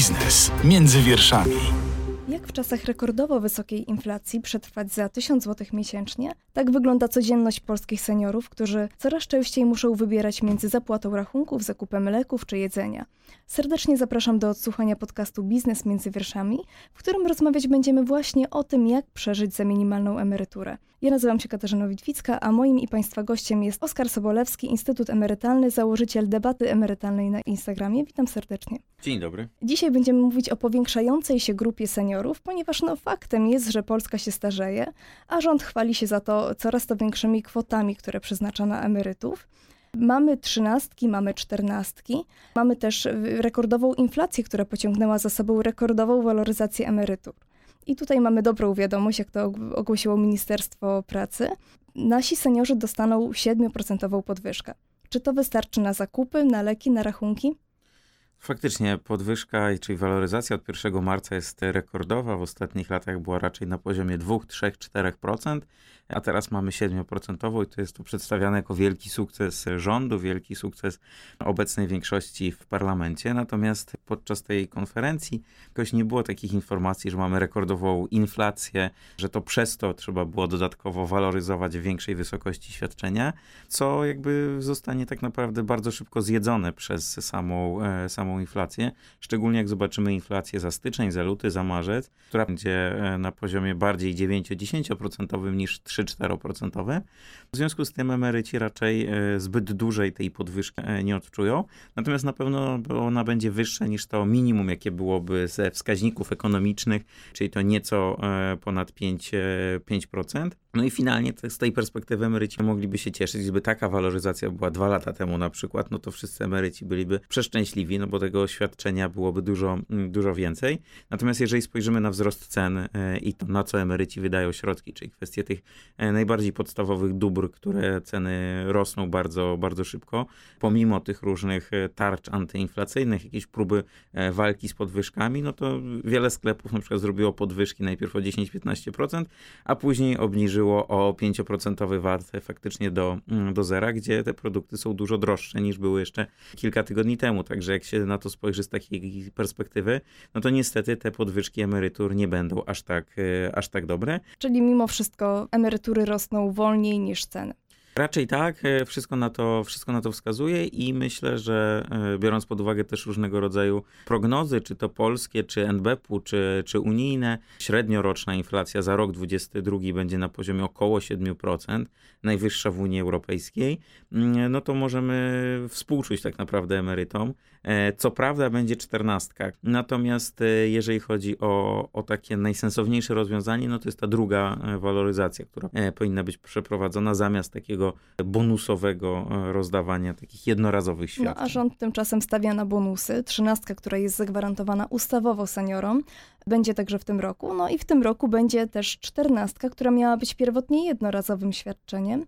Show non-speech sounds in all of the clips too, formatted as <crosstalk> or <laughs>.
Biznes między wierszami. Jak w czasach rekordowo wysokiej inflacji przetrwać za 1000 zł miesięcznie? Tak wygląda codzienność polskich seniorów, którzy coraz częściej muszą wybierać między zapłatą rachunków, zakupem leków czy jedzenia. Serdecznie zapraszam do odsłuchania podcastu Biznes między wierszami, w którym rozmawiać będziemy właśnie o tym, jak przeżyć za minimalną emeryturę. Ja nazywam się Katarzyna Witwicka, a moim i Państwa gościem jest Oskar Sobolewski, Instytut Emerytalny, założyciel debaty emerytalnej na Instagramie. Witam serdecznie. Dzień dobry. Dzisiaj będziemy mówić o powiększającej się grupie seniorów, ponieważ no, faktem jest, że Polska się starzeje, a rząd chwali się za to coraz to większymi kwotami, które przeznacza na emerytów. Mamy trzynastki, mamy czternastki, mamy też rekordową inflację, która pociągnęła za sobą rekordową waloryzację emerytur. I tutaj mamy dobrą wiadomość, jak to ogłosiło Ministerstwo Pracy. Nasi seniorzy dostaną 7% podwyżkę. Czy to wystarczy na zakupy, na leki, na rachunki? Faktycznie podwyżka, czyli waloryzacja od 1 marca jest rekordowa. W ostatnich latach była raczej na poziomie 2, 3, 4% a teraz mamy 7% i to jest to przedstawiane jako wielki sukces rządu, wielki sukces obecnej większości w parlamencie. Natomiast podczas tej konferencji jakoś nie było takich informacji, że mamy rekordową inflację, że to przez to trzeba było dodatkowo waloryzować w większej wysokości świadczenia, co jakby zostanie tak naprawdę bardzo szybko zjedzone przez samą, e, samą inflację. Szczególnie jak zobaczymy inflację za styczeń, za luty, za marzec, która będzie e, na poziomie bardziej 9-10% niż 3 3-4%. W związku z tym emeryci raczej e, zbyt dużej tej podwyżki e, nie odczują. Natomiast na pewno ona będzie wyższa niż to minimum, jakie byłoby ze wskaźników ekonomicznych, czyli to nieco e, ponad 5%. 5%. No i finalnie z tej perspektywy emeryci mogliby się cieszyć, gdyby taka waloryzacja była dwa lata temu na przykład, no to wszyscy emeryci byliby przeszczęśliwi, no bo tego świadczenia byłoby dużo, mm, dużo więcej. Natomiast jeżeli spojrzymy na wzrost cen i to na co emeryci wydają środki, czyli kwestie tych E, najbardziej podstawowych dóbr, które ceny rosną bardzo, bardzo szybko, pomimo tych różnych e, tarcz antyinflacyjnych, jakieś próby e, walki z podwyżkami, no to wiele sklepów na przykład zrobiło podwyżki najpierw o 10-15%, a później obniżyło o 5% VAT faktycznie do, mm, do zera, gdzie te produkty są dużo droższe niż były jeszcze kilka tygodni temu. Także jak się na to spojrzy z takiej perspektywy, no to niestety te podwyżki emerytur nie będą aż tak, aż tak dobre. Czyli mimo wszystko emerytury rosną wolniej niż ceny. Raczej tak, e, wszystko na, to, wszystko na to wskazuje i myślę, że e, biorąc pod uwagę też różnego rodzaju prognozy, czy to polskie, czy NBP-u, czy, czy unijne, średnioroczna inflacja za rok 2022 będzie na poziomie około 7%, najwyższa w Unii Europejskiej, mm, no to możemy współczuć tak naprawdę emerytom. E, co prawda będzie czternastka, natomiast jeżeli chodzi o, o takie najsensowniejsze rozwiązanie, no to jest ta druga waloryzacja, która powinna być przeprowadzona zamiast takiego bonusowego e, rozdawania takich jednorazowych świadczeń. No, a rząd tymczasem stawia na bonusy. Trzynastka, która jest zagwarantowana ustawowo seniorom, będzie także w tym roku. No i w tym roku będzie też czternastka, która miała być pierwotnie jednorazowym świadczeniem.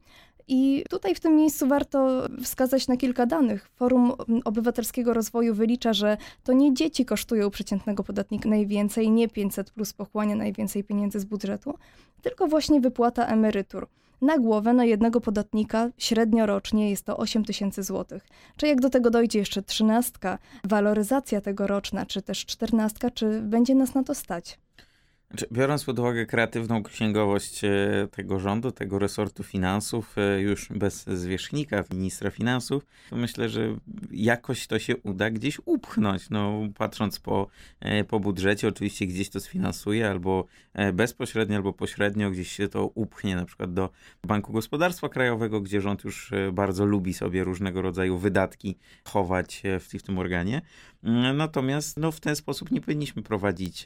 I tutaj w tym miejscu warto wskazać na kilka danych. Forum Obywatelskiego Rozwoju wylicza, że to nie dzieci kosztują przeciętnego podatnika najwięcej, nie 500 plus pochłania najwięcej pieniędzy z budżetu, tylko właśnie wypłata emerytur na głowę na jednego podatnika średnio rocznie jest to 8 tysięcy złotych. Czy jak do tego dojdzie jeszcze trzynastka, waloryzacja tegoroczna, czy też czternastka, czy będzie nas na to stać? Znaczy, biorąc pod uwagę kreatywną księgowość e, tego rządu, tego resortu finansów, e, już bez zwierzchnika, ministra finansów, to myślę, że jakoś to się uda gdzieś upchnąć. No, patrząc po, e, po budżecie, oczywiście gdzieś to sfinansuje, albo bezpośrednio, albo pośrednio gdzieś się to upchnie, na przykład do Banku Gospodarstwa Krajowego, gdzie rząd już bardzo lubi sobie różnego rodzaju wydatki chować w, w tym organie. Mm, natomiast no, w ten sposób nie powinniśmy prowadzić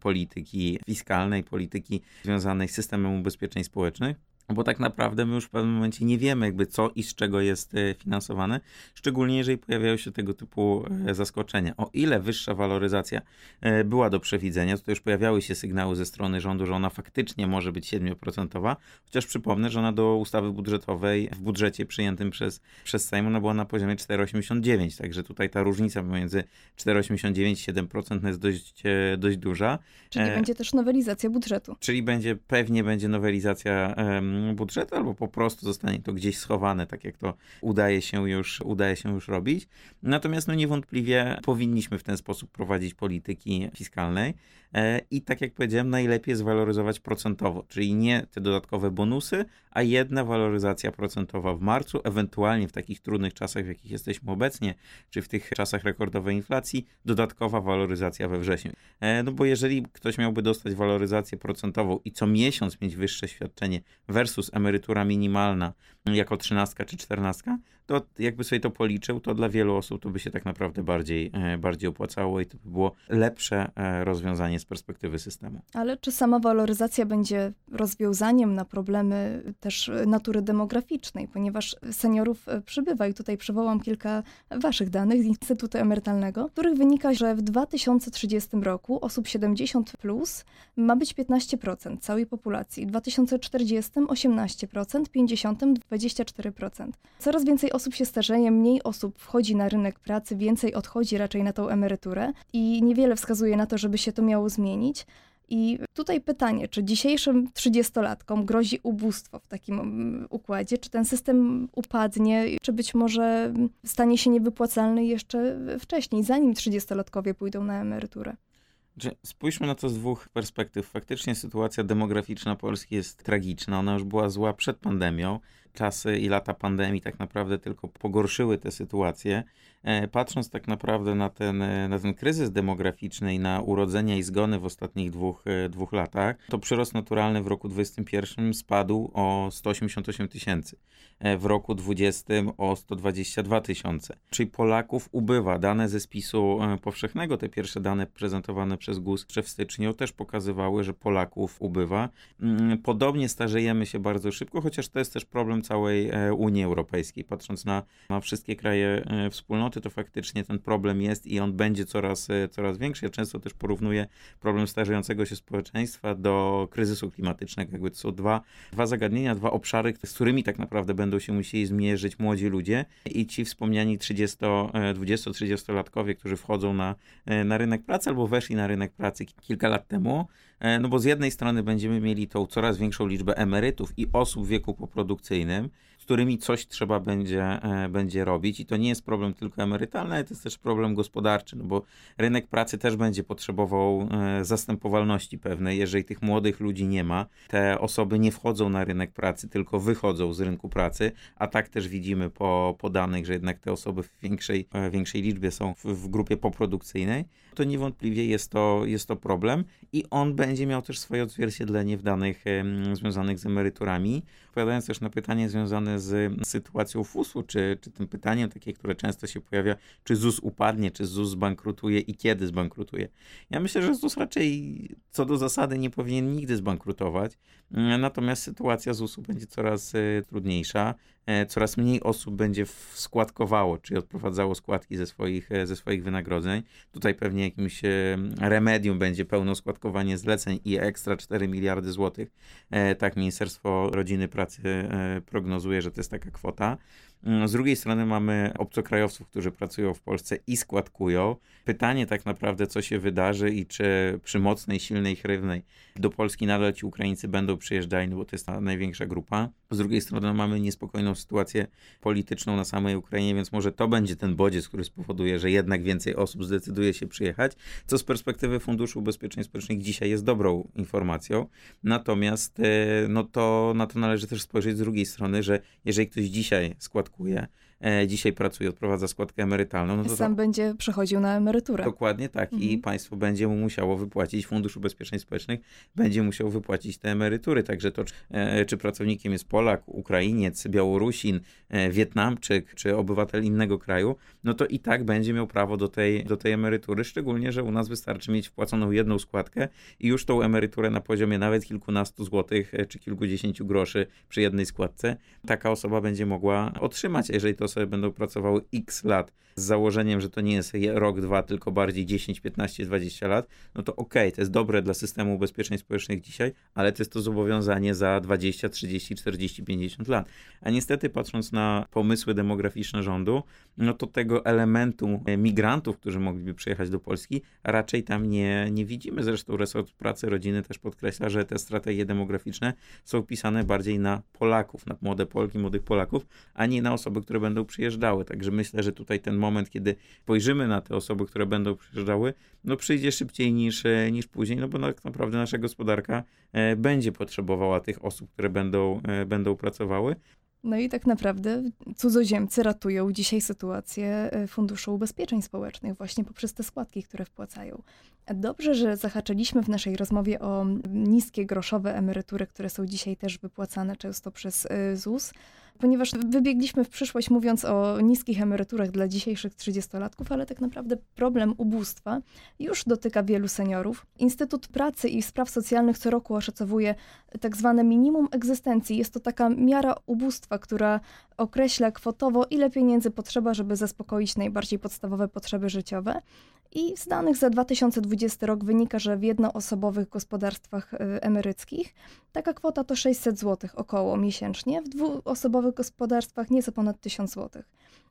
polityki fiskalnej, polityki związanej z systemem ubezpieczeń społecznych. Bo tak naprawdę my już w pewnym momencie nie wiemy, jakby co i z czego jest e, finansowane, szczególnie jeżeli pojawiają się tego typu e, zaskoczenia. O ile wyższa waloryzacja e, była do przewidzenia, to już pojawiały się sygnały ze strony rządu, że ona faktycznie może być 7%, chociaż przypomnę, że ona do ustawy budżetowej w budżecie przyjętym przez, przez Sejm ona była na poziomie 4,89, także tutaj ta różnica pomiędzy 4,89 i 7% jest dość, dość duża. Czyli e, będzie też nowelizacja budżetu. Czyli będzie, pewnie będzie nowelizacja um, budżetu, albo po prostu zostanie to gdzieś schowane, tak jak to udaje się już, udaje się już robić. Natomiast no niewątpliwie powinniśmy w ten sposób prowadzić polityki fiskalnej e, i tak jak powiedziałem, najlepiej zwaloryzować procentowo, czyli nie te dodatkowe bonusy, a jedna waloryzacja procentowa w marcu, ewentualnie w takich trudnych czasach, w jakich jesteśmy obecnie, czy w tych czasach rekordowej inflacji, dodatkowa waloryzacja we wrześniu. E, no bo jeżeli ktoś miałby dostać waloryzację procentową i co miesiąc mieć wyższe świadczenie versus emerytura minimalna jako trzynastka czy czternastka, to jakby sobie to policzył, to dla wielu osób to by się tak naprawdę bardziej, e, bardziej opłacało i to by było lepsze e, rozwiązanie z perspektywy systemu. Ale czy sama waloryzacja będzie rozwiązaniem na problemy też natury demograficznej, ponieważ seniorów e, przybywa i tutaj przywołam kilka waszych danych z Instytutu Emerytalnego, których wynika, że w 2030 roku osób 70 plus ma być 15% całej populacji, w 2040 18%, 50 24%. Coraz więcej osób się starzeje, mniej osób wchodzi na rynek pracy, więcej odchodzi raczej na tą emeryturę i niewiele wskazuje na to, żeby się to miało zmienić. I tutaj pytanie, czy dzisiejszym trzydziestolatkom grozi ubóstwo w takim mm, układzie? Czy ten system upadnie, czy być może stanie się niewypłacalny jeszcze wcześniej, zanim trzydziestolatkowie pójdą na emeryturę? Spójrzmy na to z dwóch perspektyw. Faktycznie sytuacja demograficzna Polski jest tragiczna. Ona już była zła przed pandemią. Czasy i lata pandemii tak naprawdę tylko pogorszyły tę sytuację. E, patrząc tak naprawdę na ten, e, na ten kryzys demograficzny i na urodzenia i zgony w ostatnich dwóch, e, dwóch latach, to przyrost naturalny w roku 2021 spadł o 188 tysięcy, w roku 2020 o 122 tysiące. Czyli Polaków ubywa. Dane ze spisu powszechnego, te pierwsze dane prezentowane przez GUS w styczniu też pokazywały, że Polaków ubywa. Mm, podobnie starzejemy się bardzo szybko, chociaż to jest też problem całej Unii Europejskiej. Patrząc na, na wszystkie kraje wspólnoty, to faktycznie ten problem jest i on będzie coraz, e, coraz większy. Ja często też porównuję problem starzejącego się społeczeństwa do kryzysu klimatycznego. Jakby to są dwa, dwa zagadnienia, dwa obszary, z którymi tak naprawdę będą się musieli zmierzyć młodzi ludzie i ci wspomniani 30, 20-30-latkowie, którzy wchodzą na, e, na rynek pracy albo weszli na rynek pracy kilka lat temu. E, no bo z jednej strony będziemy mieli tą coraz większą liczbę emerytów i osób w wieku poprodukcyjnym, them którymi coś trzeba będzie, e, będzie robić. I to nie jest problem tylko emerytalny, ale to jest też problem gospodarczy, no bo rynek pracy też będzie potrzebował e, zastępowalności pewnej. Jeżeli tych młodych ludzi nie ma, te osoby nie wchodzą na rynek pracy, tylko wychodzą z rynku pracy, a tak też widzimy po, po danych, że jednak te osoby w większej, e, większej liczbie są w, w grupie poprodukcyjnej, to niewątpliwie jest to, jest to problem i on będzie miał też swoje odzwierciedlenie w danych związanych z emeryturami. Odpowiadając też na pytanie związane z sytuacją FUS-u, czy, czy tym pytaniem takie, które często się pojawia, czy ZUS upadnie, czy ZUS zbankrutuje i kiedy zbankrutuje. Ja myślę, że ZUS raczej co do zasady nie powinien nigdy zbankrutować, natomiast sytuacja ZUS-u będzie coraz e, trudniejsza. E, coraz mniej osób będzie składkowało, czyli odprowadzało składki ze swoich, e, ze swoich wynagrodzeń. Tutaj pewnie jakimś e, remedium będzie pełno składkowanie zleceń i ekstra 4 miliardy złotych. Tak Ministerstwo Rodziny Pracy prognozuje, że to jest taka kwota. Mm, z drugiej strony mamy obcokrajowców, którzy pracują w Polsce i składkują. Pytanie tak naprawdę, co się wydarzy i czy przy mocnej, silnej chrywnej do Polski nadal ci Ukraińcy będą przyjeżdżali, no bo to jest ta największa grupa. Z drugiej strony mamy niespokojną sytuację polityczną na samej Ukrainie, więc może to będzie ten bodziec, który spowoduje, że jednak więcej osób zdecyduje się przyjechać, co z perspektywy Funduszu Ubezpieczeń Społecznych dzisiaj jest dobrą informacją. Natomiast e, no to na to należy też spojrzeć z drugiej strony, że jeżeli ktoś dzisiaj składkuje, E, dzisiaj pracuje, odprowadza składkę emerytalną. No to Sam to... będzie przechodził na emeryturę. Dokładnie tak. Mhm. I państwo będzie mu musiało wypłacić, Fundusz Ubezpieczeń Społecznych będzie musiał wypłacić te emerytury. Także to, e, czy pracownikiem jest Polak, Ukrainiec, Białorusin, e, Wietnamczyk, czy obywatel innego kraju, no to i tak będzie miał prawo do tej, do tej emerytury, szczególnie, że u nas wystarczy mieć wpłaconą jedną składkę i już tą emeryturę na poziomie nawet kilkunastu złotych, czy kilkudziesięciu groszy przy jednej składce, taka osoba będzie mogła otrzymać, jeżeli to osoby będą pracowały x lat z założeniem, że to nie jest rok, dwa, tylko bardziej 10, 15, 20 lat, no to okej, okay, to jest dobre dla systemu ubezpieczeń społecznych dzisiaj, ale to jest to zobowiązanie za 20, 30, 40, 50 lat. A niestety patrząc na pomysły demograficzne rządu, no to tego elementu e, migrantów, którzy mogliby przyjechać do Polski, raczej tam nie, nie widzimy. Zresztą resort pracy, rodziny też podkreśla, że te strategie demograficzne są pisane bardziej na Polaków, na młode Polki, młodych Polaków, a nie na osoby, które będą przyjeżdżały. Także myślę, że tutaj ten moment, kiedy spojrzymy na te osoby, które będą przyjeżdżały, no przyjdzie szybciej niż, e, niż później, no bo tak naprawdę nasza gospodarka e, będzie potrzebowała tych osób, które będą, będą pracowały. No i tak naprawdę cudzoziemcy ratują dzisiaj sytuację e, Funduszu Ubezpieczeń Społecznych właśnie poprzez te składki, które wpłacają. Dobrze, że zahaczyliśmy w naszej rozmowie o niskie groszowe emerytury, które są dzisiaj też wypłacane często przez e, ZUS ponieważ wybiegliśmy w przyszłość mówiąc o niskich emeryturach dla dzisiejszych 30-latków, ale tak naprawdę problem ubóstwa już dotyka wielu seniorów. Instytut Pracy i Spraw Socjalnych co roku oszacowuje tak zwane minimum egzystencji. Jest to taka miara ubóstwa, która określa kwotowo, ile pieniędzy potrzeba, żeby zaspokoić najbardziej podstawowe potrzeby życiowe. I z danych za 2020 rok wynika, że w jednoosobowych gospodarstwach y, emeryckich taka kwota to 600 zł około miesięcznie, w dwuosobowych gospodarstwach nieco ponad 1000 zł.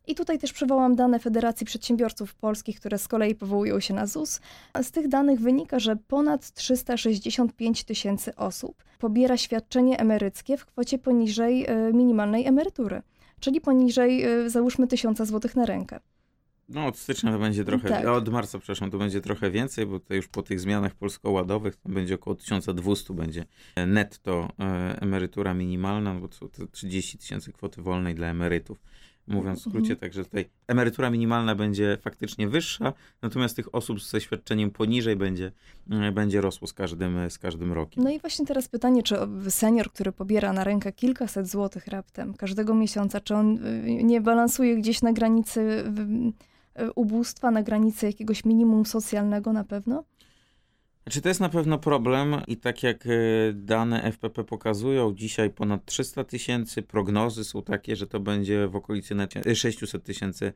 I tutaj też przywołam dane Federacji Przedsiębiorców Polskich, które z kolei powołują się na ZUS. Z tych danych wynika, że ponad 365 tysięcy osób pobiera świadczenie emeryckie w kwocie poniżej y, minimalnej emerytury, czyli poniżej y, załóżmy 1000 zł na rękę. No, od stycznia to będzie trochę, tak. od marca, przepraszam, to będzie trochę więcej, bo to już po tych zmianach polsko-ładowych to będzie około 1200 będzie netto e, emerytura minimalna, bo to, to 30 tysięcy kwoty wolnej dla emerytów. Mówiąc w skrócie, mhm. także tutaj emerytura minimalna będzie faktycznie wyższa, natomiast tych osób ze świadczeniem poniżej będzie, e, będzie rosło z każdym, z każdym rokiem. No i właśnie teraz pytanie, czy senior, który pobiera na rękę kilkaset złotych raptem każdego miesiąca, czy on e, nie balansuje gdzieś na granicy E, ubóstwa na granicy jakiegoś minimum socjalnego na pewno? Czy to jest na pewno problem i tak jak e, dane FPP pokazują, dzisiaj ponad 300 tysięcy, prognozy są takie, że to będzie w okolicy 600 tysięcy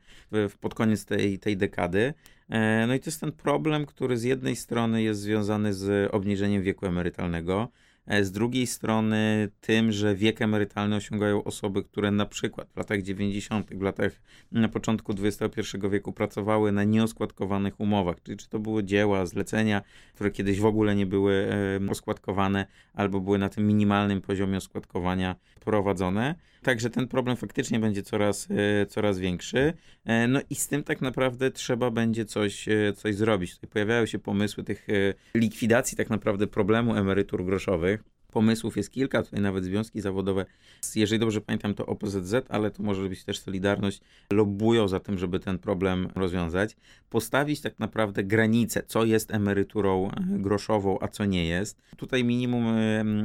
pod koniec tej, tej dekady. E, no i to jest ten problem, który z jednej strony jest związany z obniżeniem wieku emerytalnego, E, z drugiej strony tym, że wiek emerytalny osiągają osoby, które na przykład w latach 90., w latach na początku XXI wieku pracowały na nieoskładkowanych umowach, czyli czy to były dzieła, zlecenia, które kiedyś w ogóle nie były oskładkowane albo były na tym minimalnym poziomie oskładkowania prowadzone. Także ten problem faktycznie będzie coraz, e, coraz większy. E, no i z tym tak naprawdę trzeba będzie coś, coś zrobić. Tutaj pojawiają się pomysły tych likwidacji tak naprawdę problemu emerytur groszowych. Pomysłów jest kilka, tutaj nawet związki zawodowe, jeżeli dobrze pamiętam, to OPZZ, ale to może być też Solidarność, lobbują za tym, żeby ten problem rozwiązać. Postawić tak naprawdę granice, co jest emeryturą e, groszową, a co nie jest. Tutaj minimum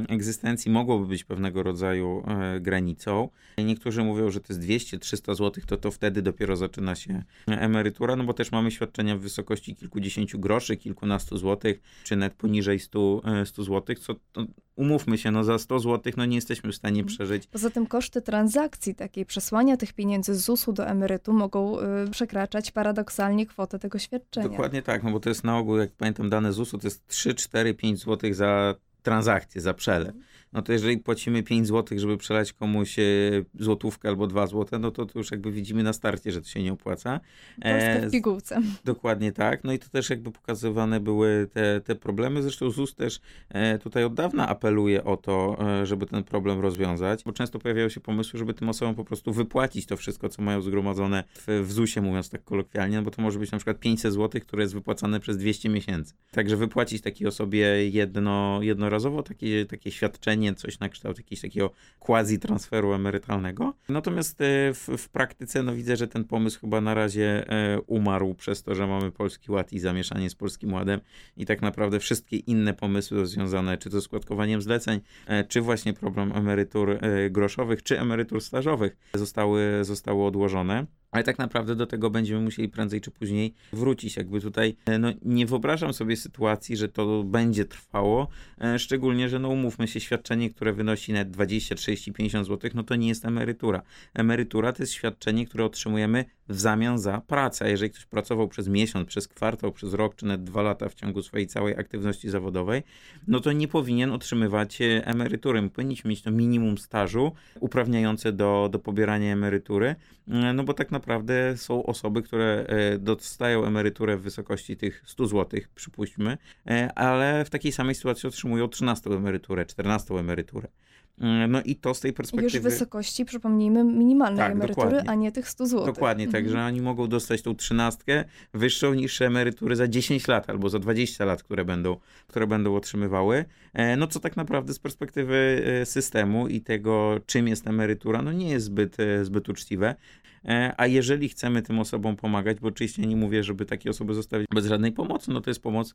egzystencji mogłoby być pewnego rodzaju e, granicą. Niektórzy mówią, że to jest 200-300 zł, to to wtedy dopiero zaczyna się emerytura, no bo też mamy świadczenia w wysokości kilkudziesięciu groszy, kilkunastu złotych, czy net poniżej 100, 100 zł, co umówmy się, no za 100 zł no nie jesteśmy w stanie przeżyć. Poza tym koszty transakcji takiej przesłania tych pieniędzy z ZUS-u do emerytu mogą y, przekraczać paradoksalnie kwotę tego świadczenia. Dokładnie tak, no bo to jest na ogół, jak pamiętam dane ZUS-u, to jest 3, 4, 5 zł za transakcję, za przelew. Mhm no to jeżeli płacimy 5 zł, żeby przelać komuś e, złotówkę albo 2 zł, no to, to już jakby widzimy na starcie, że to się nie opłaca. Polskę w pigułce. <laughs> Dokładnie tak. No i to też jakby pokazywane były te, te problemy. Zresztą ZUS też e, tutaj od dawna apeluje o to, e, żeby ten problem rozwiązać, bo często pojawiają się pomysły, żeby tym osobom po prostu wypłacić to wszystko, co mają zgromadzone w, w ZUS-ie, mówiąc tak kolokwialnie, no bo to może być na przykład 500 zł, które jest wypłacane przez 200 miesięcy. Także wypłacić takiej osobie jedno, jednorazowo takie, takie świadczenie coś na kształt jakiegoś takiego quasi transferu emerytalnego. Natomiast e, w, w, praktyce no widzę, że ten pomysł chyba na razie e, umarł przez to, że mamy Polski Ład i zamieszanie z Polskim Ładem i tak naprawdę wszystkie inne pomysły związane czy to składkowaniem zleceń, e, czy właśnie problem emerytur groszowych, czy emerytur stażowych zostały, zostały odłożone. Ale tak naprawdę do tego będziemy musieli prędzej czy później wrócić. Jakby tutaj no, nie wyobrażam sobie sytuacji, że to będzie trwało. E, szczególnie, że no umówmy się, świadczenie, które wynosi nawet 20, 30, 50 zł, no to nie jest emerytura. Emerytura to jest świadczenie, które otrzymujemy w zamian za pracę. A jeżeli ktoś pracował przez miesiąc, przez kwartał, przez rok, czy nawet dwa lata w ciągu swojej całej aktywności zawodowej, no to nie powinien otrzymywać e, emerytury. Powinniśmy mieć to minimum stażu uprawniające do, do pobierania emerytury, e, no bo tak naprawdę są osoby, które e, dostają emeryturę w wysokości tych 100 zł, przypuśćmy, ale w takiej samej sytuacji otrzymują 13 emeryturę, 14 emeryturę. Mm, no i to z tej perspektywy... Już w wysokości, przypomnijmy, minimalnej tak, emerytury, dokładnie. a nie tych 100 zł. Dokładnie, mhm. także oni mogą dostać tą trzynastkę wyższą niż emerytury za 10 lat albo za 20 lat, które będą, które będą otrzymywały. E, no co tak naprawdę z perspektywy e, systemu i tego, czym jest emerytura, no nie jest zbyt, e, zbyt uczciwe. A jeżeli chcemy tym osobom pomagać, bo oczywiście nie mówię, żeby takie osoby zostawić bez żadnej pomocy, no to jest pomoc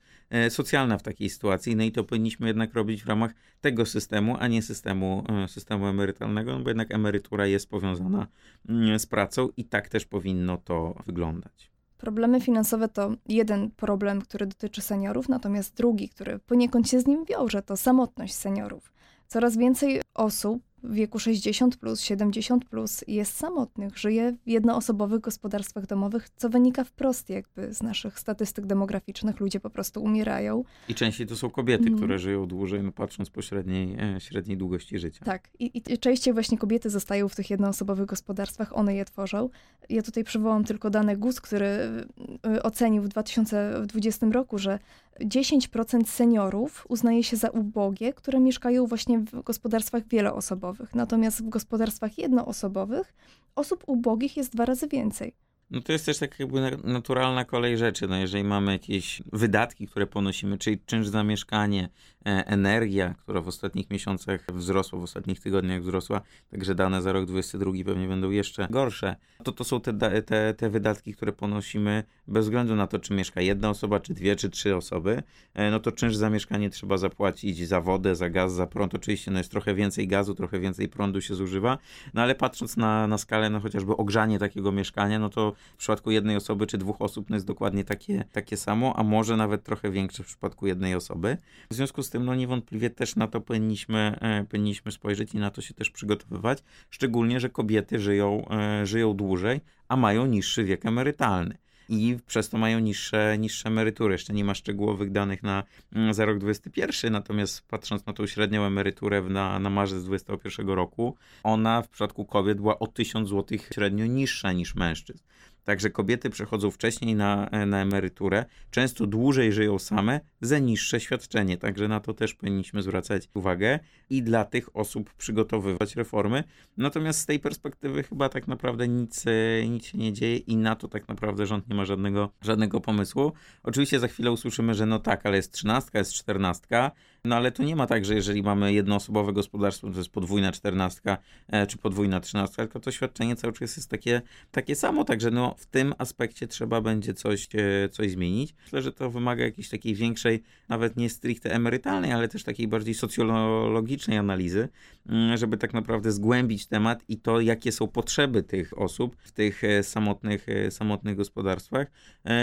socjalna w takiej sytuacji, no i to powinniśmy jednak robić w ramach tego systemu, a nie systemu, systemu emerytalnego, no bo jednak emerytura jest powiązana mm, z pracą i tak też powinno to wyglądać. Problemy finansowe to jeden problem, który dotyczy seniorów, natomiast drugi, który poniekąd się z nim wiąże, to samotność seniorów. Coraz więcej osób w wieku 60 plus, 70 plus jest samotnych, żyje w jednoosobowych gospodarstwach domowych, co wynika wprost jakby z naszych statystyk demograficznych. Ludzie po prostu umierają. I częściej to są kobiety, mm. które żyją dłużej, no patrząc po średniej, e, średniej długości życia. Tak. I, I częściej właśnie kobiety zostają w tych jednoosobowych gospodarstwach, one je tworzą. Ja tutaj przywołam tylko dane GUS, który e, ocenił w 2020 roku, że 10% seniorów uznaje się za ubogie, które mieszkają właśnie w gospodarstwach wieloosobowych. Natomiast w gospodarstwach jednoosobowych osób ubogich jest dwa razy więcej. No to jest też tak jakby naturalna kolej rzeczy. No jeżeli mamy jakieś wydatki, które ponosimy, czyli czynsz za mieszkanie, energia, która w ostatnich miesiącach wzrosła, w ostatnich tygodniach wzrosła, także dane za rok 2022 pewnie będą jeszcze gorsze, to to są te, te, te wydatki, które ponosimy bez względu na to, czy mieszka jedna osoba, czy dwie, czy trzy osoby, e, no to czynsz za mieszkanie trzeba zapłacić za wodę, za gaz, za prąd. Oczywiście no jest trochę więcej gazu, trochę więcej prądu się zużywa, no ale patrząc na, na skalę, no chociażby ogrzanie takiego mieszkania, no to w przypadku jednej osoby czy dwóch osób no jest dokładnie takie, takie samo, a może nawet trochę większe w przypadku jednej osoby. W związku z tym, no niewątpliwie też na to powinniśmy, e, powinniśmy spojrzeć i na to się też przygotowywać, szczególnie, że kobiety żyją, e, żyją dłużej, a mają niższy wiek emerytalny i przez to mają niższe, niższe emerytury. Jeszcze nie ma szczegółowych danych na, mm, za rok 2021, natomiast patrząc na tą średnią emeryturę na, na marzec 2021 roku, ona w przypadku kobiet była o 1000 zł średnio niższa niż mężczyzn. Także kobiety przechodzą wcześniej na, na emeryturę, często dłużej żyją same za niższe świadczenie. Także na to też powinniśmy zwracać uwagę i dla tych osób przygotowywać reformy. Natomiast z tej perspektywy chyba tak naprawdę nic, e, nic się nie dzieje i na to tak naprawdę rząd nie ma żadnego, żadnego pomysłu. Oczywiście za chwilę usłyszymy, że no tak, ale jest trzynastka, jest czternastka, no ale to nie ma tak, że jeżeli mamy jednoosobowe gospodarstwo, to jest podwójna czternastka e, czy podwójna trzynastka, tylko to świadczenie cały czas jest takie, takie samo, także no w tym aspekcie trzeba będzie coś, e, coś zmienić. Myślę, że to wymaga jakiejś takiej większej, nawet nie stricte emerytalnej, ale też takiej bardziej socjologicznej analizy, mm, żeby tak naprawdę zgłębić temat i to, jakie są potrzeby tych osób w tych e, samotnych, samotnych gospodarstwach.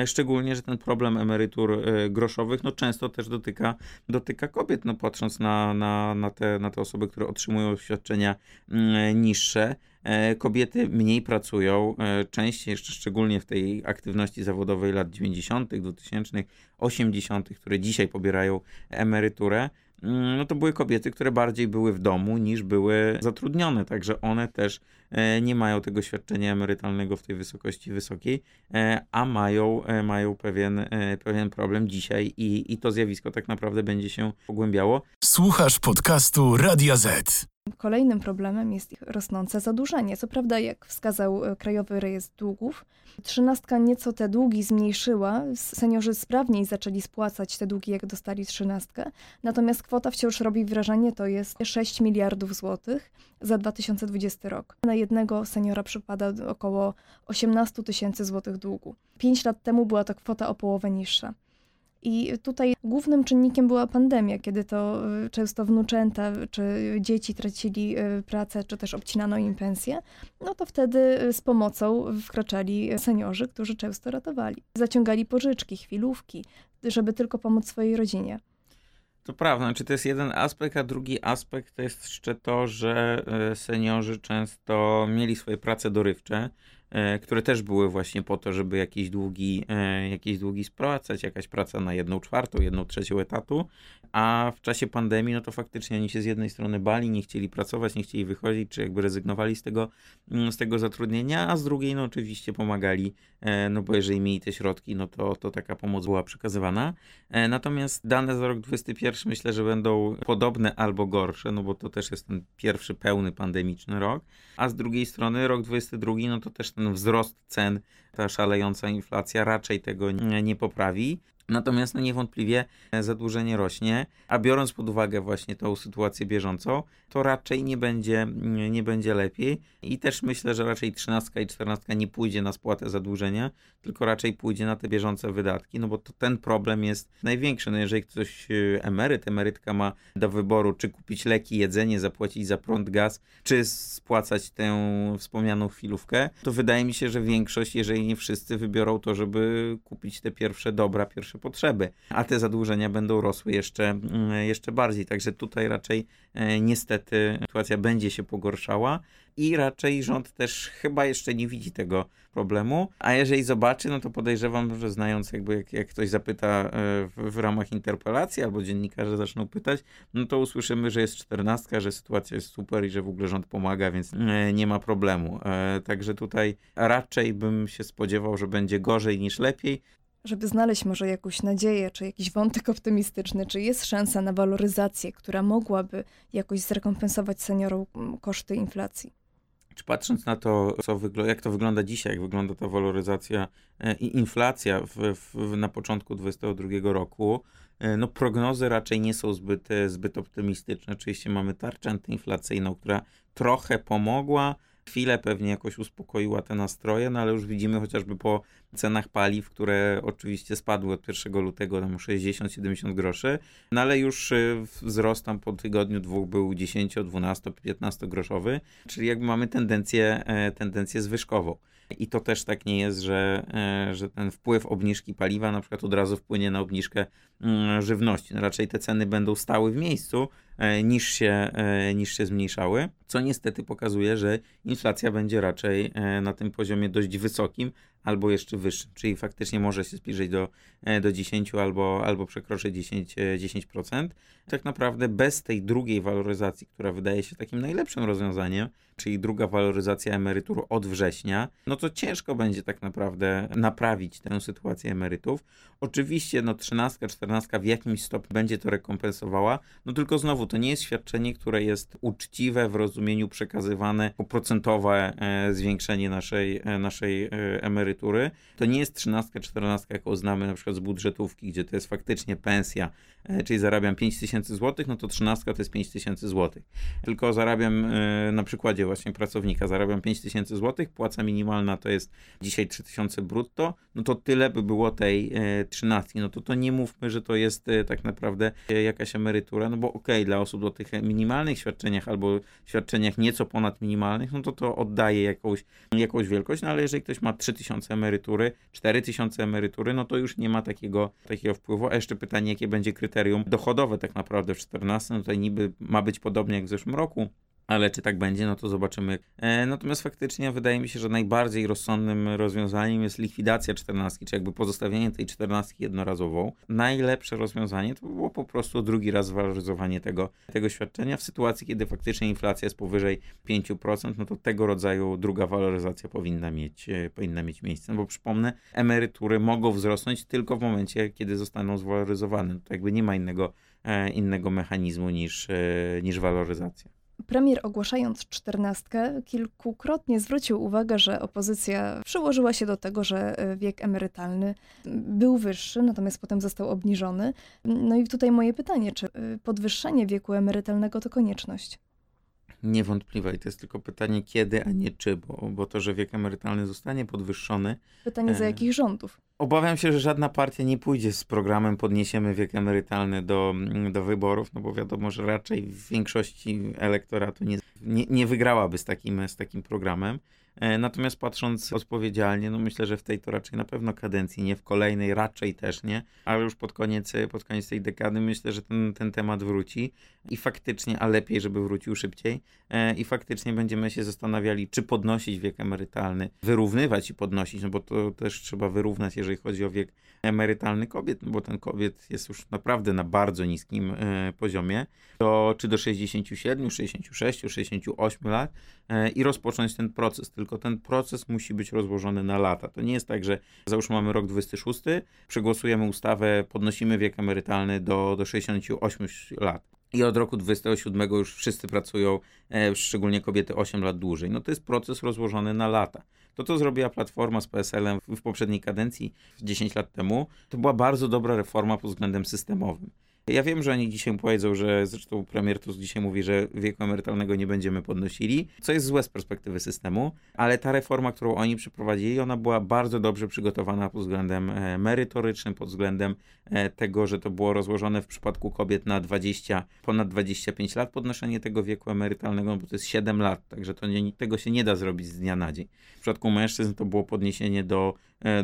Szczególnie, że ten problem emerytur groszowych no często też dotyka, dotyka kobiet kobiet, no patrząc na, na, na, te, na te osoby, które otrzymują świadczenia mm, niższe, e, kobiety mniej pracują, e, częściej jeszcze szczególnie w tej aktywności zawodowej lat 90., 2000., 80., które dzisiaj pobierają emeryturę, no to były kobiety, które bardziej były w domu niż były zatrudnione, także one też e, nie mają tego świadczenia emerytalnego w tej wysokości wysokiej, e, a mają, e, mają pewien, pewien problem dzisiaj i, i to zjawisko tak naprawdę będzie się pogłębiało. Słuchasz podcastu Radia Z. Kolejnym problemem jest ich rosnące zadłużenie. Co prawda, jak wskazał e, Krajowy Rejestr Długów, trzynastka nieco te długi zmniejszyła, seniorzy sprawniej zaczęli spłacać te długi, jak dostali trzynastkę, natomiast kwota wciąż robi wrażenie, to jest 6 miliardów złotych za 2020 rok. Na jednego seniora przypada około 18 tysięcy złotych długu. Pięć lat temu była to kwota o połowę niższa. I tutaj głównym czynnikiem była pandemia, kiedy to y, często wnuczęta czy dzieci tracili y, pracę, czy też obcinano im pensję. No to wtedy y, z pomocą wkraczali seniorzy, którzy często ratowali. Zaciągali pożyczki, chwilówki, żeby tylko pomóc swojej rodzinie. To prawda, znaczy to jest jeden aspekt, a drugi aspekt to jest jeszcze to, że seniorzy często mieli swoje prace dorywcze które też były właśnie po to, żeby jakieś długi, e, jakieś długi spłacać, jakaś praca na jedną czwartą, jedną trzecią etatu, a w czasie pandemii, no to faktycznie oni się z jednej strony bali, nie chcieli pracować, nie chcieli wychodzić, czy jakby rezygnowali z tego, mm, z tego zatrudnienia, a z drugiej, no oczywiście pomagali, e, no bo jeżeli mieli te środki, no to, to taka pomoc była przekazywana. Natomiast dane za rok 2021 myślę, że będą podobne albo gorsze, no bo to też jest ten pierwszy pełny pandemiczny rok, a z drugiej strony rok 2022, no to też wzrost cen, ta szalejąca inflacja raczej tego nie, poprawi. Natomiast no niewątpliwie zadłużenie rośnie, a biorąc pod uwagę właśnie tą sytuację bieżącą, to raczej nie będzie, nie będzie lepiej. I też myślę, że raczej 13 i 14 nie pójdzie na spłatę zadłużenia, tylko raczej pójdzie na te bieżące wydatki, no bo to ten problem jest największy. No jeżeli ktoś y, emeryt, emerytka ma do wyboru, czy kupić leki, jedzenie, zapłacić za prąd, gaz, czy spłacać tę wspomnianą chwilówkę, to wydaje mi się, że większość, jeżeli nie wszyscy, wybiorą to, żeby kupić te pierwsze dobra, pierwsze potrzeby, a te zadłużenia będą rosły jeszcze, mm, jeszcze bardziej. Także tutaj raczej e, niestety sytuacja będzie się pogorszała i raczej rząd też chyba jeszcze nie widzi tego problemu, a jeżeli zobaczy, no to podejrzewam, że znając jakby jak, jak ktoś zapyta e, w, w ramach interpelacji albo dziennikarze zaczną pytać, no to usłyszymy, że jest czternastka, że sytuacja jest super i że w ogóle rząd pomaga, więc e, nie ma problemu. Także tutaj raczej bym się spodziewał, że będzie gorzej niż lepiej żeby znaleźć może jakąś nadzieję, czy jakiś wątek optymistyczny, czy jest szansa na waloryzację, która mogłaby jakoś zrekompensować seniorom koszty inflacji? Czy patrząc na to, co jak to wygląda dzisiaj, jak wygląda ta waloryzacja e, i inflacja w, w, na początku 2022 roku, e, no prognozy raczej nie są zbyt, zbyt optymistyczne. Oczywiście mamy tarczę antyinflacyjną, która trochę pomogła, chwilę pewnie jakoś uspokoiła te nastroje, no ale już widzimy chociażby po cenach paliw, które oczywiście spadły od 1 lutego tam 60-70 groszy, no ale już y, wzrost tam po tygodniu dwóch był 10, 12, 15 groszowy, czyli jakby mamy tendencję, e, tendencję zwyżkową. I to też tak nie jest, że, e, że ten wpływ obniżki paliwa na przykład od razu wpłynie na obniżkę mm, żywności. No raczej te ceny będą stały w miejscu niż się, niż się zmniejszały, co niestety pokazuje, że inflacja będzie raczej na tym poziomie dość wysokim, albo jeszcze wyższym, czyli faktycznie może się zbliżyć do, e, do 10 albo, albo przekroczyć 10, 10%. Tak naprawdę bez tej drugiej waloryzacji, która wydaje się takim najlepszym rozwiązaniem, czyli druga waloryzacja emerytur od września, no to ciężko będzie tak naprawdę naprawić tę sytuację emerytów. Oczywiście, no 13, 14 w jakimś stopniu będzie to rekompensowała, no tylko znowu to nie jest świadczenie, które jest uczciwe w rozumieniu przekazywane po procentowe e, zwiększenie naszej, e, naszej e, emerytury. To nie jest 13, 14, jaką znamy na przykład z budżetówki, gdzie to jest faktycznie pensja, czyli zarabiam 5000 zł, no to 13 to jest 5000 zł. Tylko zarabiam na przykładzie właśnie pracownika, zarabiam 5000 zł, płaca minimalna to jest dzisiaj 3000 brutto, no to tyle by było tej e, trzynastki. No to to nie mówmy, że to jest e, tak naprawdę e, jakaś emerytura, no bo okej, okay, dla osób o tych minimalnych świadczeniach albo świadczeniach nieco ponad minimalnych, no to to oddaje jakąś, jakąś wielkość, no ale jeżeli ktoś ma 3000 emerytury, 4000 emerytury, no to już nie ma takiego, takiego wpływu. A jeszcze pytanie, jakie będzie kryterium dochodowe tak naprawdę w 14, no tutaj niby ma być podobnie jak w zeszłym roku, ale czy tak będzie, no to zobaczymy. E, natomiast faktycznie wydaje mi się, że najbardziej rozsądnym rozwiązaniem jest likwidacja czternastki, czy jakby pozostawienie tej czternastki jednorazową. Najlepsze rozwiązanie to było po prostu drugi raz waloryzowanie tego, tego świadczenia. W sytuacji, kiedy faktycznie inflacja jest powyżej 5%, no to tego rodzaju druga waloryzacja powinna mieć, e, powinna mieć miejsce. No bo przypomnę, emerytury mogą wzrosnąć tylko w momencie, kiedy zostaną zwaloryzowane. To jakby nie ma innego, e, innego mechanizmu niż, niż waloryzacja. Premier ogłaszając czternastkę kilkukrotnie zwrócił uwagę, że opozycja przyłożyła się do tego, że e, wiek emerytalny był wyższy, natomiast potem został obniżony. No i tutaj moje pytanie, czy e, podwyższenie wieku emerytalnego to konieczność? Niewątpliwe i to jest tylko pytanie kiedy, a nie czy, bo, bo to, że wiek emerytalny zostanie podwyższony. Pytanie za e, jakich rządów? Obawiam się, że żadna partia nie pójdzie z programem podniesiemy wiek emerytalny do, do wyborów, no bo wiadomo, że raczej w większości elektoratu nie, nie, nie wygrałaby z takim, z takim programem. E, natomiast patrząc odpowiedzialnie, no myślę, że w tej to raczej na pewno kadencji, nie w kolejnej raczej też nie, ale już pod koniec, pod koniec tej dekady myślę, że ten, ten temat wróci i faktycznie, a lepiej, żeby wrócił szybciej e, i faktycznie będziemy się zastanawiali, czy podnosić wiek emerytalny, wyrównywać i podnosić, no bo to też trzeba wyrównać, jeżeli chodzi o wiek emerytalny kobiet, no bo ten kobiet jest już naprawdę na bardzo niskim e, poziomie, to czy do 67, 66, 68 lat i rozpocząć ten proces tylko ten proces musi być rozłożony na lata. To nie jest tak, że załóżmy mamy rok 26, przegłosujemy ustawę, podnosimy wiek emerytalny do, do 68 lat. I od roku 27 już wszyscy pracują, e, szczególnie kobiety, 8 lat dłużej. No to jest proces rozłożony na lata. To, co zrobiła Platforma z PSL-em w, w poprzedniej kadencji, 10 lat temu, to była bardzo dobra reforma pod względem systemowym. Ja wiem, że oni dzisiaj powiedzą, że zresztą premier Tusk dzisiaj mówi, że wieku emerytalnego nie będziemy podnosili, co jest złe z perspektywy systemu, ale ta reforma, którą oni przeprowadzili, ona była bardzo dobrze przygotowana pod względem e, merytorycznym, pod względem e, tego, że to było rozłożone w przypadku kobiet na 20, ponad 25 lat podnoszenie tego wieku emerytalnego, bo to jest 7 lat, także to nie, tego się nie da zrobić z dnia na dzień. W przypadku mężczyzn to było podniesienie do,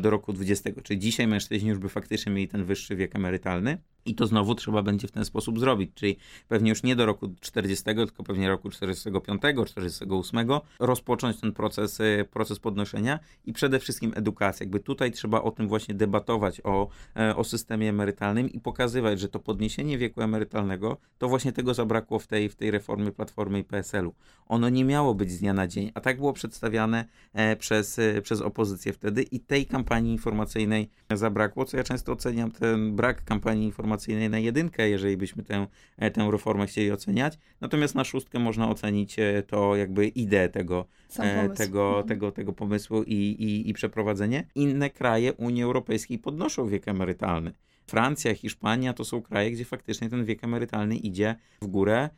do roku 20, czyli dzisiaj mężczyźni już by faktycznie mieli ten wyższy wiek emerytalny. I to znowu trzeba będzie w ten sposób zrobić, czyli pewnie już nie do roku 40, tylko pewnie roku 45, 48 rozpocząć ten proces, e, proces podnoszenia i przede wszystkim edukacja. Jakby tutaj trzeba o tym właśnie debatować, o, e, o systemie emerytalnym i pokazywać, że to podniesienie wieku emerytalnego, to właśnie tego zabrakło w tej, w tej reformie Platformy i PSL-u. Ono nie miało być z dnia na dzień, a tak było przedstawiane e, przez, przez opozycję wtedy i tej kampanii informacyjnej zabrakło, co ja często oceniam, ten brak kampanii informacyjnej na jedynkę, jeżeli byśmy tę, e, tę reformę chcieli oceniać. Natomiast na szóstkę można ocenić e, to jakby ideę tego, e, tego, mhm. tego, tego pomysłu i, i, i przeprowadzenie. Inne kraje Unii Europejskiej podnoszą wiek emerytalny. Francja, Hiszpania to są kraje, gdzie faktycznie ten wiek emerytalny idzie w górę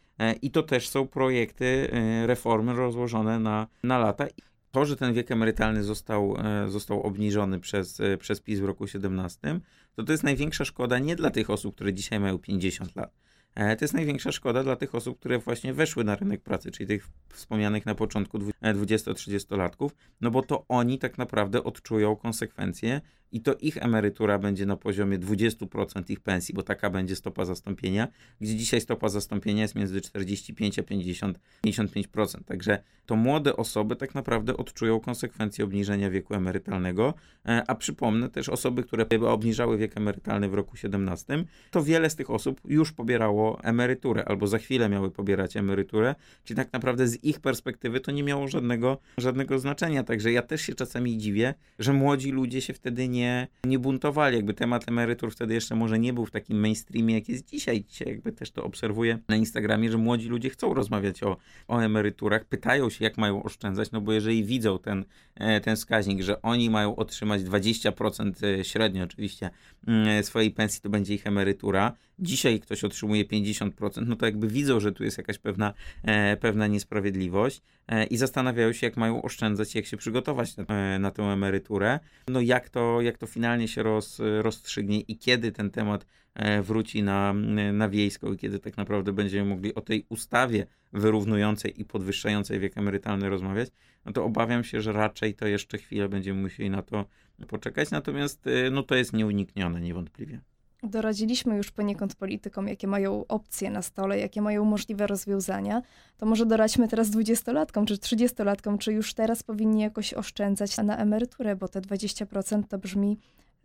i to też są projekty reformy rozłożone na, na lata to, że ten wiek emerytalny został, e, został obniżony przez, e, przez PiS w roku 17, to to jest największa szkoda nie dla tych osób, które dzisiaj mają 50 lat. E, to jest największa szkoda dla tych osób, które właśnie weszły na rynek pracy, czyli tych wspomnianych na początku 20-30-latków, no bo to oni tak naprawdę odczują konsekwencje i to ich emerytura będzie na poziomie 20% ich pensji, bo taka będzie stopa zastąpienia, gdzie dzisiaj stopa zastąpienia jest między 45 a 50, 55%. Także to młode osoby tak naprawdę odczują konsekwencje obniżenia wieku emerytalnego, e, a przypomnę też osoby, które obniżały wiek emerytalny w roku 17, to wiele z tych osób już pobierało emeryturę albo za chwilę miały pobierać emeryturę, czyli tak naprawdę z ich perspektywy to nie miało żadnego, żadnego znaczenia. Także ja też się czasami dziwię, że młodzi ludzie się wtedy nie nie, nie buntowali. Jakby temat emerytur wtedy jeszcze może nie był w takim mainstreamie, jak jest dzisiaj. Dzisiaj jakby też to obserwuję na Instagramie, że młodzi ludzie chcą rozmawiać o, o emeryturach, pytają się, jak mają oszczędzać, no bo jeżeli widzą ten, e, ten wskaźnik, że oni mają otrzymać 20% e, średnio oczywiście mm, swojej pensji, to będzie ich emerytura, dzisiaj ktoś otrzymuje 50%, no to jakby widzą, że tu jest jakaś pewna, e, pewna niesprawiedliwość e, i zastanawiają się, jak mają oszczędzać, jak się przygotować na, e, na tę emeryturę, no jak to, jak to finalnie się roz, rozstrzygnie i kiedy ten temat e, wróci na, na wiejską i kiedy tak naprawdę będziemy mogli o tej ustawie wyrównującej i podwyższającej wiek emerytalny rozmawiać, no to obawiam się, że raczej to jeszcze chwilę będziemy musieli na to poczekać, natomiast e, no to jest nieuniknione niewątpliwie. Doradziliśmy już poniekąd politykom, jakie mają opcje na stole, jakie mają możliwe rozwiązania. To może doradźmy teraz dwudziestolatkom czy trzydziestolatkom, czy już teraz powinni jakoś oszczędzać na emeryturę, bo te 20% to brzmi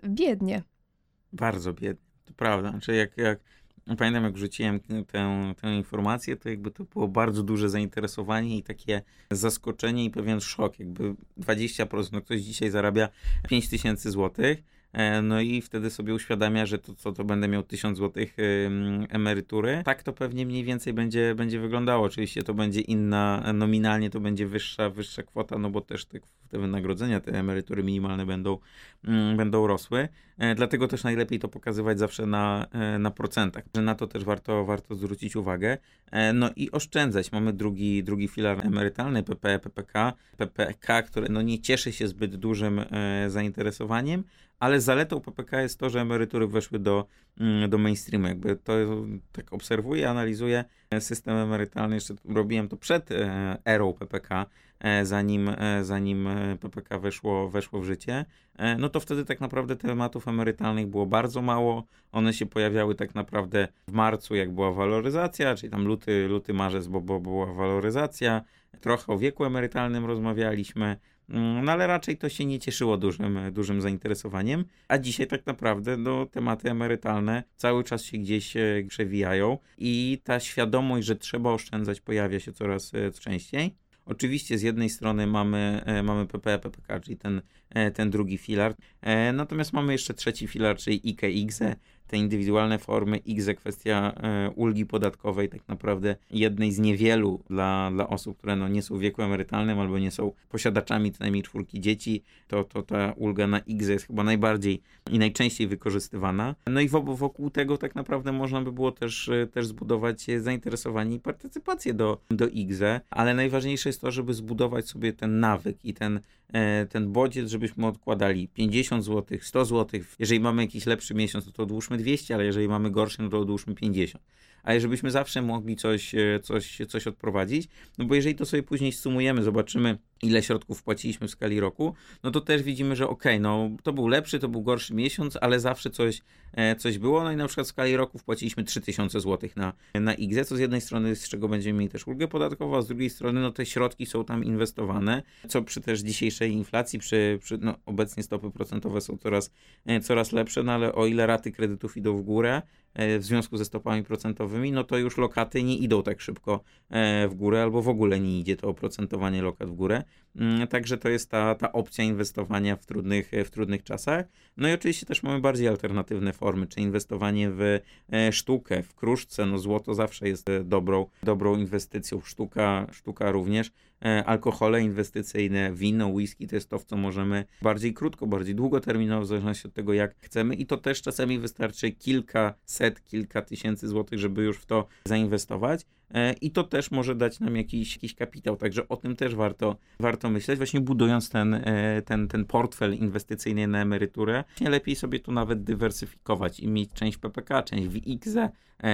biednie. Bardzo biednie, to prawda. Znaczy jak, jak pamiętam, jak rzuciłem tę, tę informację, to jakby to było bardzo duże zainteresowanie i takie zaskoczenie i pewien szok. Jakby 20%, no ktoś dzisiaj zarabia 5 tysięcy złotych, no i wtedy sobie uświadamia, że to co, to będę miał 1000 zł emerytury. Tak to pewnie mniej więcej będzie, będzie wyglądało. Oczywiście to będzie inna, nominalnie to będzie wyższa, wyższa kwota, no bo też te, te wynagrodzenia, te emerytury minimalne będą, mm, będą rosły. E, dlatego też najlepiej to pokazywać zawsze na, e, na procentach. Na to też warto, warto zwrócić uwagę. E, no i oszczędzać. Mamy drugi, drugi filar emerytalny, PPE, PPK. PPK, które no nie cieszy się zbyt dużym zainteresowaniem, ale zaletą PPK jest to, że emerytury weszły do, mm, do mainstreamu. Jakby to tak obserwuję, analizuję system emerytalny. Jeszcze robiłem to przed erą PPK, zanim, zanim PPK weszło, weszło w życie. No to wtedy tak naprawdę tematów emerytalnych było bardzo mało. One się pojawiały tak naprawdę w marcu, jak była waloryzacja, czyli tam luty, luty marzec, bo, bo była waloryzacja. Trochę o wieku emerytalnym rozmawialiśmy. Mm, no ale raczej to się nie cieszyło dużym, dużym zainteresowaniem. A dzisiaj tak naprawdę no, tematy emerytalne cały czas się gdzieś e, przewijają i ta świadomość, że trzeba oszczędzać pojawia się coraz e, częściej. Oczywiście z jednej strony mamy, e, mamy PPE, PPK, czyli ten, ten drugi filar, natomiast mamy jeszcze trzeci filar, czyli IKE, te indywidualne formy, X kwestia e, ulgi podatkowej, tak naprawdę jednej z niewielu dla, dla osób, które no, nie są w wieku emerytalnym albo nie są posiadaczami co najmniej czwórki dzieci, to, to ta ulga na X jest chyba najbardziej i najczęściej wykorzystywana. No i wokół tego tak naprawdę można by było też, e, też zbudować zainteresowanie i partycypację do, do X, ale najważniejsze jest to, żeby zbudować sobie ten nawyk i ten, e, ten bodziec, żebyśmy odkładali 50 zł, 100 zł. Jeżeli mamy jakiś lepszy miesiąc, to, to odłóżmy 200, ale jeżeli mamy gorszy, no to odłóżmy 50. A żebyśmy zawsze mogli coś, e, coś, coś odprowadzić, no bo jeżeli to sobie później sumujemy, zobaczymy, ile środków wpłaciliśmy w skali roku, no to też widzimy, że ok, no to był lepszy, to był gorszy miesiąc, ale zawsze coś, e, coś było. No i na przykład w skali roku wpłaciliśmy 3000 zł na, na IGZE, co z jednej strony, z czego będziemy mieli też ulgę podatkową, a z drugiej strony, no te środki są tam inwestowane, co przy też dzisiejszej inflacji, przy, przy no obecnie stopy procentowe są coraz, e, coraz lepsze, no ale o ile raty kredytów idą w górę, w związku ze stopami procentowymi, no to już lokaty nie idą tak szybko w górę, albo w ogóle nie idzie to oprocentowanie lokat w górę. Mm, także to jest ta, ta opcja inwestowania w trudnych, w trudnych czasach. No i oczywiście też mamy bardziej alternatywne formy, czy inwestowanie w e, sztukę, w kruszce. No złoto zawsze jest e, dobrą, dobrą inwestycją, sztuka, sztuka również. E, alkohole inwestycyjne, wino, whisky to jest to, w co możemy bardziej krótko, bardziej długoterminowo, w zależności od tego, jak chcemy. I to też czasami wystarczy kilka set, kilka tysięcy złotych, żeby już w to zainwestować. E, I to też może dać nam jakiś, jakiś kapitał, także o tym też warto, warto myśleć, właśnie budując ten, e, ten, ten portfel inwestycyjny na emeryturę. Lepiej sobie tu nawet dywersyfikować i mieć część PPK, część w IKZE,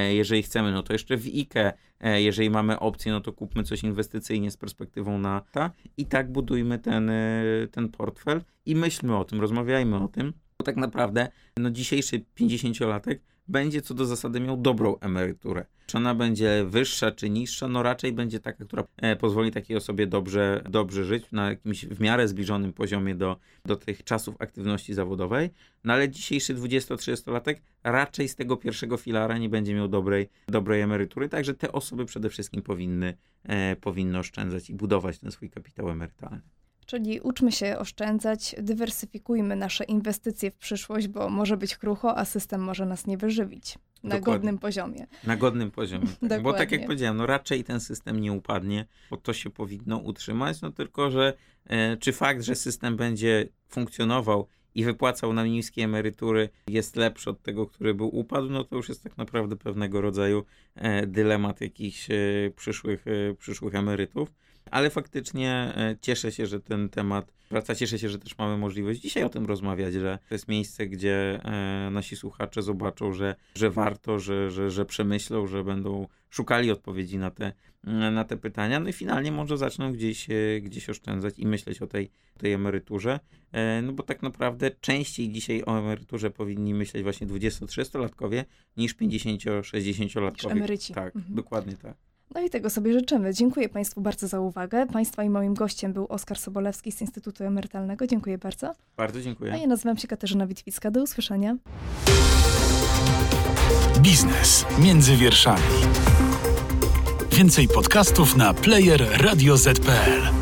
jeżeli chcemy, no to jeszcze w IKE, jeżeli mamy opcję, no to kupmy coś inwestycyjnie z perspektywą na ta i tak budujmy ten, e, ten portfel i myślmy o tym, rozmawiajmy o tym, bo tak naprawdę no dzisiejszy 50-latek będzie co do zasady miał dobrą emeryturę. Czy ona będzie wyższa czy niższa, no raczej będzie taka, która e, pozwoli takiej osobie dobrze, dobrze żyć na jakimś w miarę zbliżonym poziomie do, do tych czasów aktywności zawodowej. No ale dzisiejszy 20-30-latek raczej z tego pierwszego filara nie będzie miał dobrej, dobrej emerytury, także te osoby przede wszystkim powinny, e, powinny oszczędzać i budować ten swój kapitał emerytalny. Czyli uczmy się oszczędzać, dywersyfikujmy nasze inwestycje w przyszłość, bo może być krucho, a system może nas nie wyżywić. Na Dokładnie. godnym poziomie. Na godnym poziomie. Tak. bo tak jak powiedziałem, no raczej ten system nie upadnie, bo to się powinno utrzymać, no tylko, że e, czy fakt, że system będzie funkcjonował i wypłacał nam niskie emerytury jest lepszy od tego, który był upadł, no to już jest tak naprawdę pewnego rodzaju e, dylemat jakichś e, przyszłych, e, przyszłych emerytów ale faktycznie e, cieszę się, że ten temat wraca. Cieszę się, że też mamy możliwość dzisiaj o tym rozmawiać, że to jest miejsce, gdzie e, nasi słuchacze zobaczą, że, że warto, że, że, że przemyślą, że będą szukali odpowiedzi na te, na te pytania. No i finalnie może zaczną gdzieś, e, gdzieś oszczędzać i myśleć o tej, tej emeryturze. No bo tak naprawdę częściej dzisiaj o emeryturze powinni myśleć właśnie 20-30-latkowie niż 50-60-latkowie. Emeryci. Tak, mhm. dokładnie tak. No i tego sobie życzymy. Dziękuję Państwu bardzo za uwagę. Państwa i moim gościem był Oskar Sobolewski z Instytutu Emerytalnego. Dziękuję bardzo. Bardzo dziękuję. A ja nazywam się Katarzyna Witwicka. Do usłyszenia. Biznes między wierszami. Więcej podcastów na player radioz.pl.